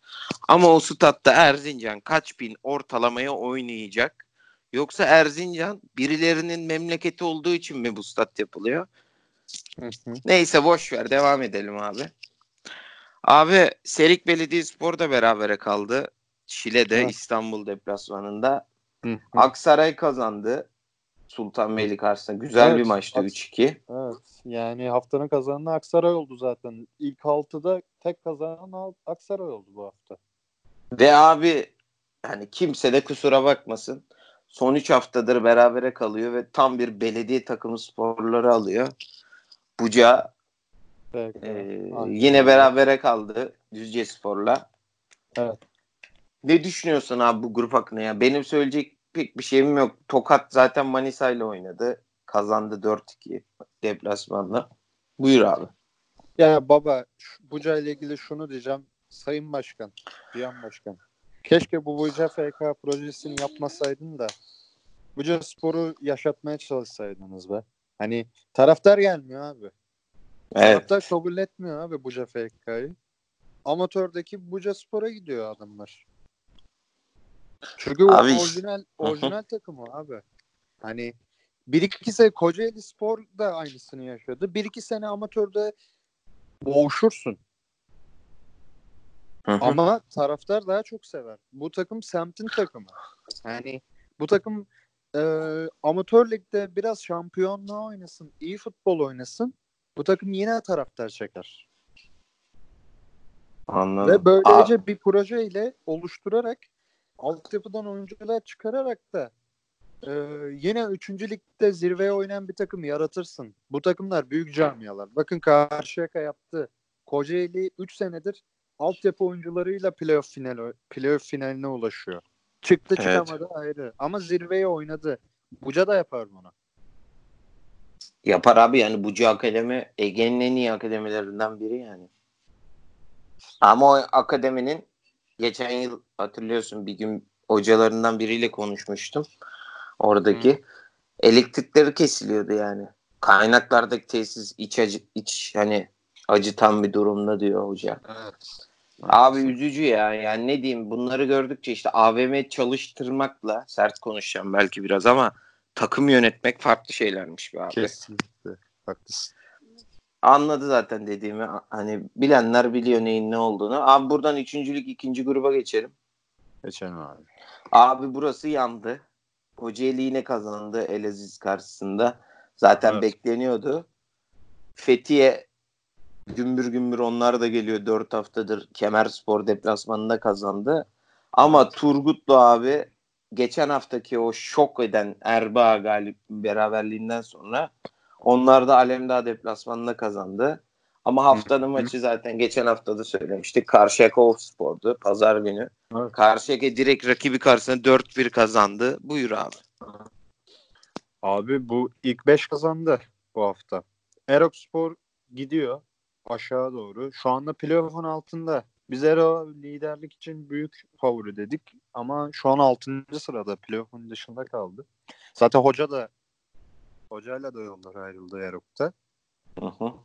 Ama o statta Erzincan kaç bin ortalamaya oynayacak? Yoksa Erzincan birilerinin memleketi olduğu için mi bu stat yapılıyor? Hı-hı. Neyse boş ver devam edelim abi. Abi Serik Belediyespor da berabere kaldı. Şile'de Hı. İstanbul deplasmanında. Hı-hı. Aksaray kazandı. Sultanbeyli karşısında. Güzel evet, bir maçtı 3-2. Evet. Yani haftanın kazananı Aksaray oldu zaten. İlk 6'da tek kazanan Aksaray oldu bu hafta. Ve abi hani kimse de kusura bakmasın. Son 3 haftadır berabere kalıyor ve tam bir belediye takımı sporları alıyor. Buca e, yine berabere kaldı Düzce Spor'la. Evet. Ne düşünüyorsun abi bu grup hakkında ya? Benim söyleyecek pek bir şeyim yok. Tokat zaten Manisa ile oynadı. Kazandı 4-2 deplasmanla. Buyur abi. Ya baba Buca ile ilgili şunu diyeceğim. Sayın Başkan, Diyan Başkan. Keşke bu Buca FK projesini yapmasaydın da Buca Spor'u yaşatmaya çalışsaydınız be. Hani taraftar gelmiyor abi. Evet. Taraftar kabul etmiyor abi Buca FK'yı. Amatördeki Buca Spor'a gidiyor adamlar. Çünkü abi, o orijinal orijinal takımı abi. Hani bir iki sene Kocaeli Spor da aynısını yaşadı. Bir iki sene amatörde boğuşursun. Ama taraftar daha çok sever. Bu takım semtin takımı. Yani bu takım e, amatör ligde biraz şampiyonluğa oynasın, iyi futbol oynasın. Bu takım yine taraftar çeker. Anladım. Ve böylece Aa. bir projeyle oluşturarak altyapıdan oyuncular çıkararak da e, yine 3. ligde zirveye oynayan bir takım yaratırsın. Bu takımlar büyük camialar. Bakın Karşıyaka yaptı. Kocaeli 3 senedir altyapı oyuncularıyla playoff final playoff finaline ulaşıyor. Çıktı evet. çıkamadı ayrı. Ama zirveye oynadı. Buca da yapar bunu. Yapar abi yani Buca Akademi Ege'nin en iyi akademilerinden biri yani. Ama o akademinin geçen yıl hatırlıyorsun bir gün hocalarından biriyle konuşmuştum. Oradaki Hı. elektrikleri kesiliyordu yani. Kaynaklardaki tesis iç acı iç hani acıtan bir durumda diyor hoca. Evet. Abi üzücü ya. Yani ne diyeyim bunları gördükçe işte AVM çalıştırmakla sert konuşacağım belki biraz ama takım yönetmek farklı şeylermiş be abi. Kesinlikle. Haklısın. Anladı zaten dediğimi. Hani bilenler biliyor neyin ne olduğunu. Abi buradan üçüncülük ikinci gruba geçelim. Geçelim abi. Abi burası yandı. Kocaeli yine kazandı Elaziz karşısında. Zaten evet. bekleniyordu. Fethiye gümbür gümbür onlar da geliyor. Dört haftadır Kemer Spor deplasmanında kazandı. Ama Turgutlu abi geçen haftaki o şok eden Erbaa galip beraberliğinden sonra onlar da Alemdağ deplasmanında kazandı. Ama haftanın maçı zaten geçen hafta da söylemiştik. Karşıyaka Spor'du pazar günü. Evet. Karşıyaka direkt rakibi karşısında 4-1 kazandı. Buyur abi. Abi bu ilk 5 kazandı bu hafta. Erok Spor gidiyor aşağı doğru. Şu anda playoff'un altında. Biz Ero liderlik için büyük favori dedik ama şu an 6. sırada playoff'un dışında kaldı. Zaten hoca da hocayla da yollar ayrıldı Erok'ta.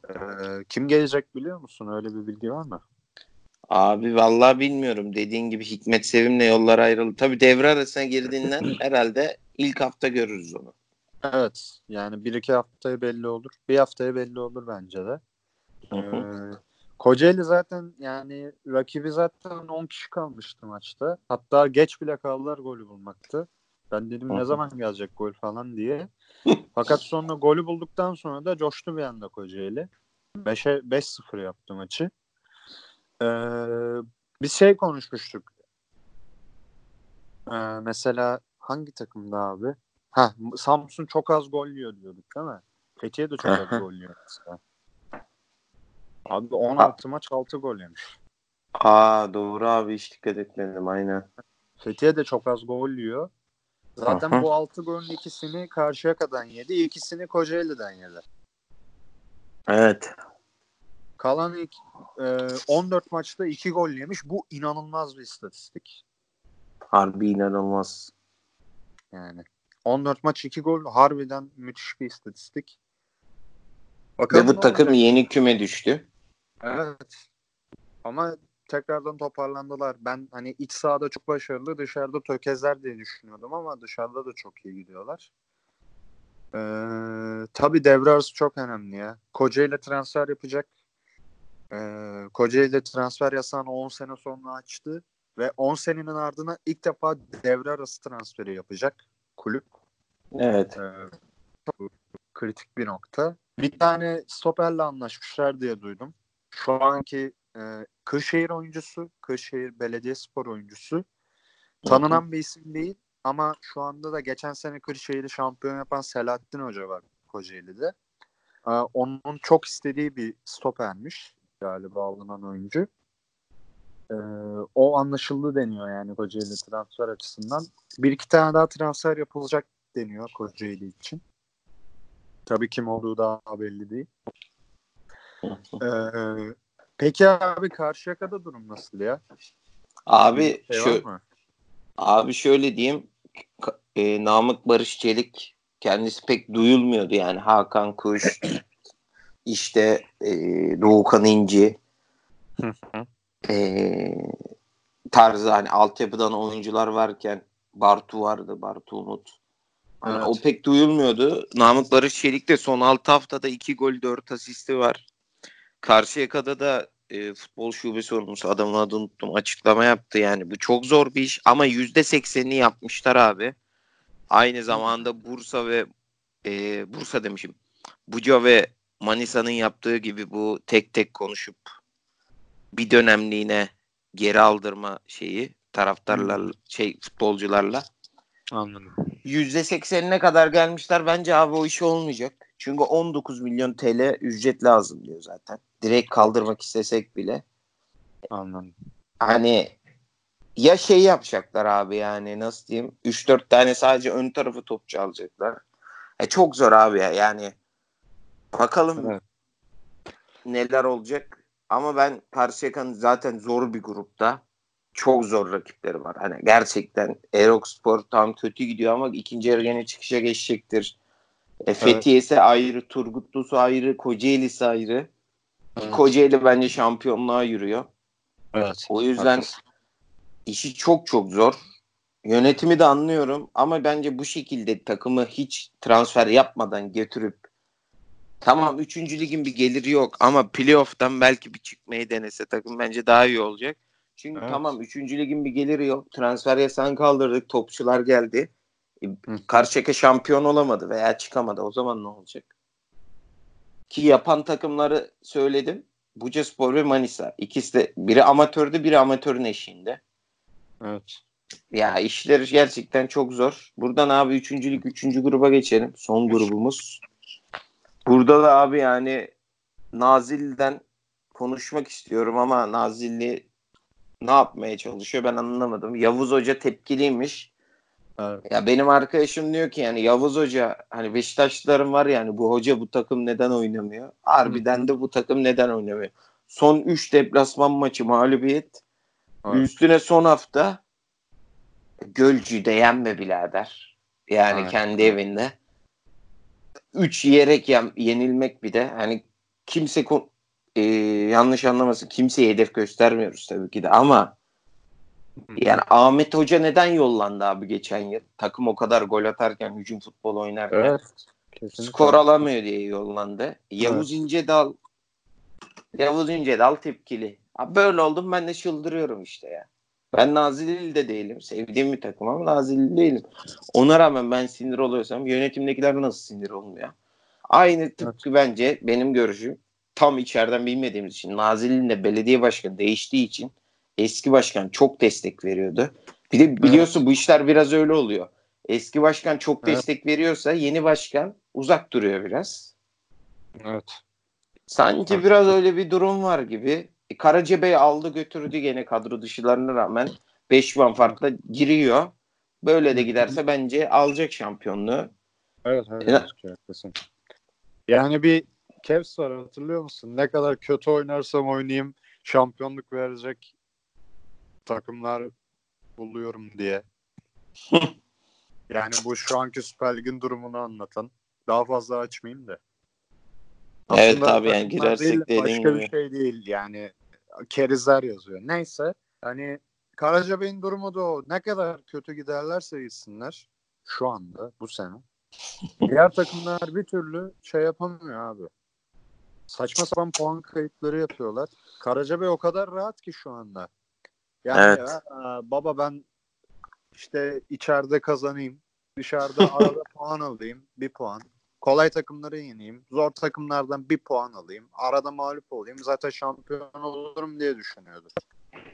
Ee, kim gelecek biliyor musun? Öyle bir bilgi var mı? Abi vallahi bilmiyorum. Dediğin gibi Hikmet Sevim'le yollar ayrıldı. Tabii devre arasına girdiğinden herhalde ilk hafta görürüz onu. Evet. Yani bir iki haftaya belli olur. Bir haftaya belli olur bence de. Ee, Kocaeli zaten yani rakibi zaten 10 kişi kalmıştı maçta. Hatta geç bile kaldılar golü bulmaktı. Ben dedim ne zaman gelecek gol falan diye. Fakat sonra golü bulduktan sonra da coştu bir anda Kocaeli. 5'e 5-0 yaptı maçı. Ee, biz şey konuşmuştuk. Ee, mesela hangi takımda abi? Ha Samsun çok az gol yiyor diyorduk değil mi? Fethiye de çok az gol yiyor mesela. Abi 16 maç 6 gol yemiş. Aa doğru abi hiç dikkat etmedim aynen. Fethiye de çok az gol yiyor. Zaten Aha. bu 6 golün ikisini Karşıyaka'dan yedi. ikisini Kocaeli'den yedi. Evet. Kalan ilk, e, 14 maçta 2 gol yemiş. Bu inanılmaz bir istatistik. Harbi inanılmaz. Yani 14 maç 2 gol harbiden müthiş bir istatistik. Bakalım Ve bu takım olacak? yeni küme düştü. Evet. Ama tekrardan toparlandılar. Ben hani iç sahada çok başarılı, dışarıda tökezler diye düşünüyordum ama dışarıda da çok iyi gidiyorlar. Ee, tabii devre arası çok önemli ya. Kocaeli transfer yapacak. Ee, Kocaeli transfer yasağını 10 sene sonra açtı ve 10 senenin ardına ilk defa devre arası transferi yapacak kulüp. Evet. Ee, kritik bir nokta. Bir tane stoperle anlaşmışlar diye duydum. Şu anki e, Kırşehir oyuncusu, Kırşehir Belediyespor oyuncusu. Tanınan bir isim değil ama şu anda da geçen sene Kırşehir'i şampiyon yapan Selahattin Hoca var Kocaeli'de. Ee, onun çok istediği bir stopermiş galiba alınan oyuncu. Ee, o anlaşıldı deniyor yani Kocaeli transfer açısından. Bir iki tane daha transfer yapılacak deniyor Kocaeli için. Tabii kim olduğu daha belli değil. ee, peki abi Karşıyaka'da durum nasıl ya? Abi şey şu, abi şöyle diyeyim e, Namık Barış Çelik kendisi pek duyulmuyordu yani Hakan Kuş işte e, Doğukan İnci e, tarzı hani altyapıdan oyuncular varken Bartu vardı Bartu Umut Hani evet. O pek duyulmuyordu. Namık Barış Çelik de son 6 haftada 2 gol 4 asisti var. Karşıyaka'da da e, futbol şube sorumlusu adamın adını unuttum açıklama yaptı yani bu çok zor bir iş ama yüzde seksenini yapmışlar abi. Aynı zamanda Bursa ve e, Bursa demişim. Buca ve Manisa'nın yaptığı gibi bu tek tek konuşup bir dönemliğine geri aldırma şeyi taraftarlarla şey futbolcularla Anladım. %80'ine kadar gelmişler. Bence abi o iş olmayacak. Çünkü 19 milyon TL ücret lazım diyor zaten. Direkt kaldırmak istesek bile. Anladım. Hani ya şey yapacaklar abi yani nasıl diyeyim 3-4 tane sadece ön tarafı topçu alacaklar. E çok zor abi ya yani bakalım Evet. neler olacak ama ben Karşıyaka'nın zaten zor bir grupta çok zor rakipleri var. Hani gerçekten Erokspor tam kötü gidiyor ama ikinci yarı gene çıkışa geçecektir. E, Fethiye'si ayrı, Turgutlu'su ayrı, Kocaeli'si ayrı. Evet. Kocaeli bence şampiyonluğa yürüyor. Evet. O yüzden Haklısın. işi çok çok zor. Yönetimi de anlıyorum ama bence bu şekilde takımı hiç transfer yapmadan götürüp tamam 3. ligin bir geliri yok ama playoff'tan belki bir çıkmayı denese takım bence daha iyi olacak. Çünkü Evet. tamam 3. ligin bir geliri yok. Transfer yasan kaldırdık. Topçular geldi. Karşıyaka şampiyon olamadı veya çıkamadı. O zaman ne olacak? Ki yapan takımları söyledim. Bucaspor ve Manisa. İkisi de biri amatördü, biri amatörün eşiğinde. Evet. Ya işler gerçekten çok zor. Buradan abi üçüncülük üçüncü gruba geçelim. Son grubumuz. Burada da abi yani Nazilli'den konuşmak istiyorum ama Nazilli ne yapmaya çalışıyor ben anlamadım. Yavuz Hoca tepkiliymiş. Evet. Ya benim arkadaşım diyor ki yani Yavuz Hoca hani Beşiktaşlıların var yani bu hoca bu takım neden oynamıyor? Harbiden de bu takım neden oynamıyor? Son 3 deplasman maçı mağlubiyet. Evet. Üstüne son hafta Gölcü'yü de yenme birader. Yani Evet. kendi evinde. 3 yiyerek yen- yenilmek bir de hani kimse e, yanlış anlamasın kimseye hedef göstermiyoruz tabii ki de ama yani Ahmet Hoca neden yollandı abi geçen yıl? Takım o kadar gol atarken, hücum futbol oynarken Evet. Kesinlikle. skor alamıyor diye yollandı. Yavuz İncedal Yavuz İncedal tepkili. Abi böyle oldum ben de çıldırıyorum işte ya. Ben Nazilli de değilim. Sevdiğim bir takım ama Nazilli değilim. Ona rağmen ben sinir oluyorsam yönetimdekiler nasıl sinir olmuyor? Aynı tıpkı bence benim görüşüm tam içeriden bilmediğimiz için Nazilli'nin de belediye başkanı değiştiği için eski başkan çok destek veriyordu. Bir de biliyorsun bu işler biraz öyle oluyor. Eski başkan çok Evet. destek veriyorsa yeni başkan uzak duruyor biraz. Evet. Sanki Evet. biraz öyle bir durum var gibi. E, Karacabey aldı götürdü gene kadro dışılarına rağmen 5 puan farkla giriyor. Böyle de giderse bence alacak şampiyonluğu. Evet evet. Haklısın. Yani bir Cavs var hatırlıyor musun? Ne kadar kötü oynarsam oynayayım şampiyonluk verecek takımlar buluyorum diye. yani bu şu anki Süper Lig'in durumunu anlatan. Daha fazla açmayayım da. Evet Aslında abi, yani girersek değil, Başka gibi. bir şey değil yani. Kerizler yazıyor. Neyse. Hani Karacabey'in durumu da o. Ne kadar kötü giderlerse gitsinler şu anda bu sene. Diğer takımlar bir türlü şey yapamıyor abi. Saçma sapan puan kayıpları yapıyorlar. Karacabey o kadar rahat ki şu anda. Yani Evet. ya, "Aa, baba ben işte içeride kazanayım. Dışarıda arada puan alayım. Bir puan. Kolay takımları yeneyim. Zor takımlardan bir puan alayım. Arada mağlup olayım. Zaten şampiyon olurum diye düşünüyordu.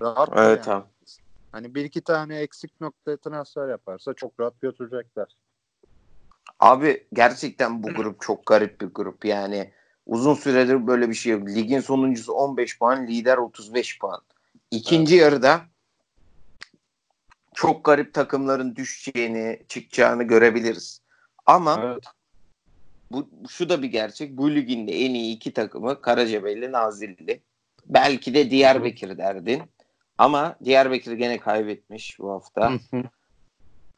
Rahat Evet yani. abi. Hani bir iki tane eksik nokta transfer yaparsa çok rahat götürecekler. Abi gerçekten bu grup çok garip bir grup. Yani uzun süredir böyle bir şey yok. Ligin sonuncusu 15 puan, lider 35 puan. İkinci yarıda çok garip takımların düşeceğini, çıkacağını görebiliriz. Ama Evet. bu şu da bir gerçek. Bu ligin de en iyi iki takımı Karacabey ile Nazilli. Belki de Diyarbakır derdin. Ama Diyarbakır gene kaybetmiş bu hafta.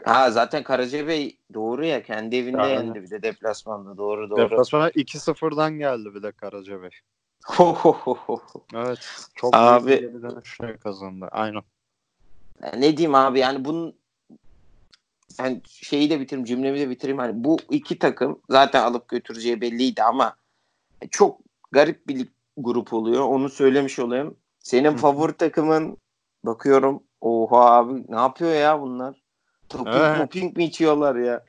Ha zaten Karacabey doğru ya kendi evinde Aynen. yendi bir de deplasmanda doğru doğru. Deplasmana 2-0'dan geldi bir de Karacabey. Ho, ho, ho, ho. Evet. Çok Abi- büyük bir geri dönüşle kazandı. Aynen. Ne diyeyim abi yani bunun yani şeyi de bitireyim cümlemi de bitireyim. Hani bu iki takım zaten alıp götüreceği belliydi ama çok garip bir lig grup oluyor. Onu söylemiş olayım. Senin favori takımın bakıyorum. Oha abi ne yapıyor ya bunlar? Toping Evet. moping mi içiyorlar ya?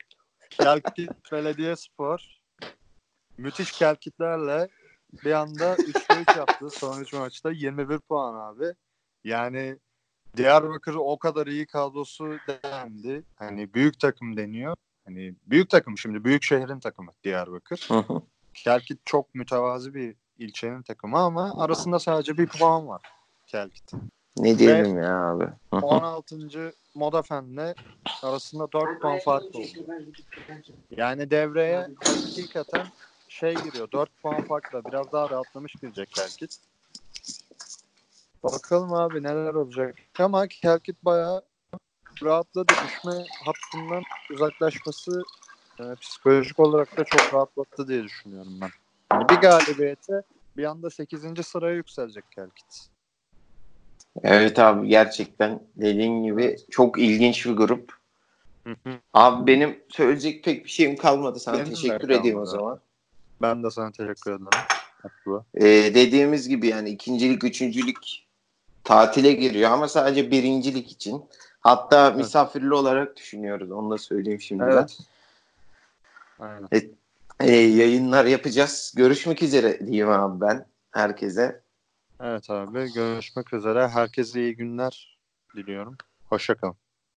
Kelkit Belediyespor müthiş kelkitlerle bir anda 3'te 3 yaptı son 3 maçta 21 puan abi. Yani Diyarbakır o kadar iyi kadrosu dendi. Hani büyük takım deniyor. Hani büyük takım şimdi büyük şehrin takımı Diyarbakır. Kelkit çok mütevazi bir ilçenin takımı ama arasında sadece bir puan var Kelkit. ne diyelim ya abi? Hı hı. 16. Modafen'le arasında 4 puan fark oldu. Yani devreye hakikaten şey giriyor. 4 puan farkla biraz daha rahatlamış girecek Kelkit. Bakalım abi neler olacak. Ama Kelkit bayağı rahatladı. Düşme hattından uzaklaşması e, psikolojik olarak da çok rahatlattı diye düşünüyorum ben. Yani bir galibiyete bir anda 8. sıraya yükselecek Kelkit. Evet abi gerçekten dediğin gibi çok ilginç bir grup. Abi benim söyleyecek pek bir şeyim kalmadı. Sana Benim teşekkür edeyim o zaman. Ben de sana teşekkür ederim. Ee, dediğimiz gibi yani ikincilik, üçüncülük tatile giriyor ama sadece birincilik için. Hatta misafirli olarak düşünüyoruz. Onu da söyleyeyim şimdi Evet. Aynen. Ee, yayınlar yapacağız. Görüşmek üzere diyeyim abi ben herkese. Evet abi görüşmek üzere. Herkese iyi günler diliyorum. Hoşçakalın.